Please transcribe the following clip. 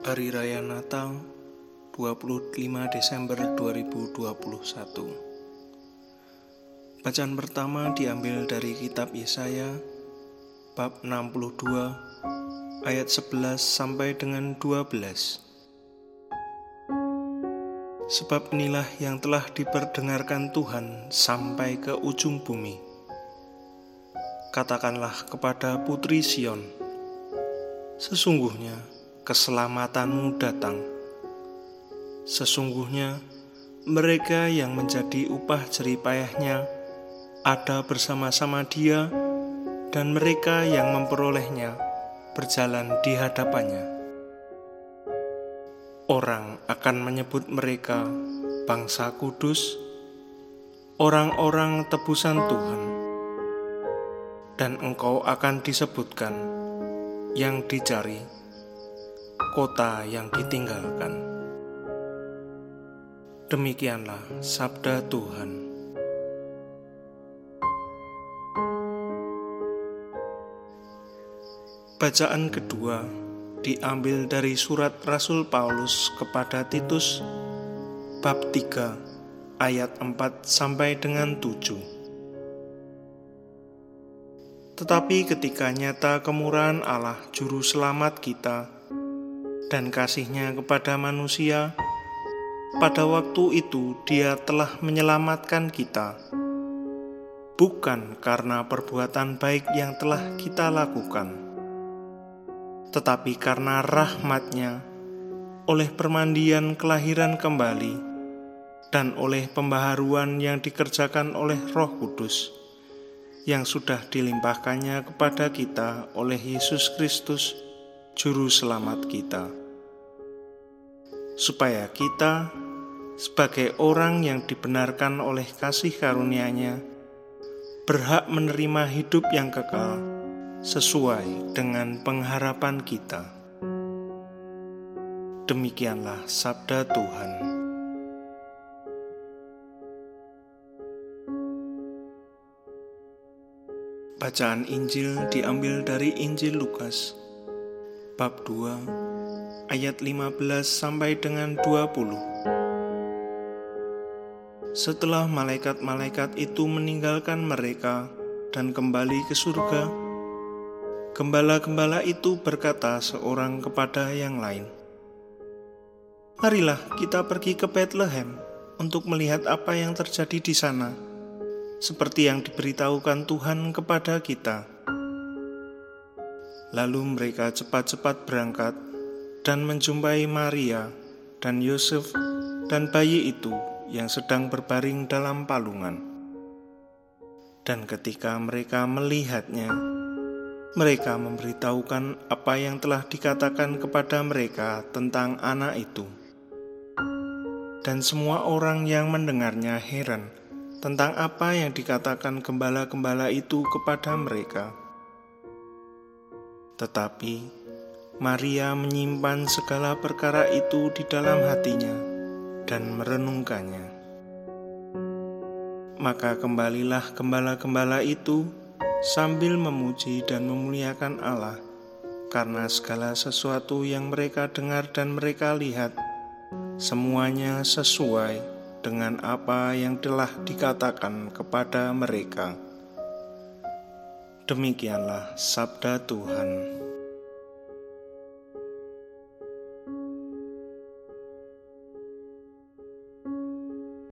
Hari Raya Natal 25 Desember 2021 Bacaan pertama diambil dari kitab Yesaya bab 62 ayat 11 sampai dengan 12 Sebab inilah yang telah diperdengarkan Tuhan sampai ke ujung bumi. Katakanlah kepada putri Sion Sesungguhnya keselamatanmu datang. Sesungguhnya, mereka yang menjadi upah jeripayahnya ada bersama-sama dia, dan mereka yang memperolehnya berjalan di hadapannya. Orang akan menyebut mereka bangsa kudus, orang-orang tebusan Tuhan, dan engkau akan disebutkan yang dicari kota yang ditinggalkan. Demikianlah sabda Tuhan. Bacaan kedua diambil dari surat Rasul Paulus kepada Titus bab 3 ayat 4 sampai dengan 7. Tetapi ketika nyata kemurahan Allah juru selamat kita dan kasihnya kepada manusia, pada waktu itu dia telah menyelamatkan kita, bukan karena perbuatan baik yang telah kita lakukan, tetapi karena rahmatnya oleh permandian kelahiran kembali dan oleh pembaharuan yang dikerjakan oleh roh kudus yang sudah dilimpahkannya kepada kita oleh Yesus Kristus, Juru Selamat kita supaya kita, sebagai orang yang dibenarkan oleh kasih karunia-Nya, berhak menerima hidup yang kekal sesuai dengan pengharapan kita. Demikianlah sabda Tuhan. Bacaan Injil diambil dari Injil Lukas bab 2 ayat 15 sampai dengan 20. Setelah malaikat-malaikat itu meninggalkan mereka dan kembali ke surga, gembala-gembala itu berkata seorang kepada yang lain, "Marilah kita pergi ke Bethlehem untuk melihat apa yang terjadi di sana, seperti yang diberitahukan Tuhan kepada kita." Lalu mereka cepat-cepat berangkat dan menjumpai Maria dan Yosef dan bayi itu yang sedang berbaring dalam palungan. Dan ketika mereka melihatnya, mereka memberitahukan apa yang telah dikatakan kepada mereka tentang anak itu. Dan semua orang yang mendengarnya heran tentang apa yang dikatakan gembala-gembala itu kepada mereka. Tetapi Maria menyimpan segala perkara itu di dalam hatinya dan merenungkannya. Maka kembalilah gembala-gembala itu sambil memuji dan memuliakan Allah karena segala sesuatu yang mereka dengar dan mereka lihat semuanya sesuai dengan apa yang telah dikatakan kepada mereka. Demikianlah sabda Tuhan.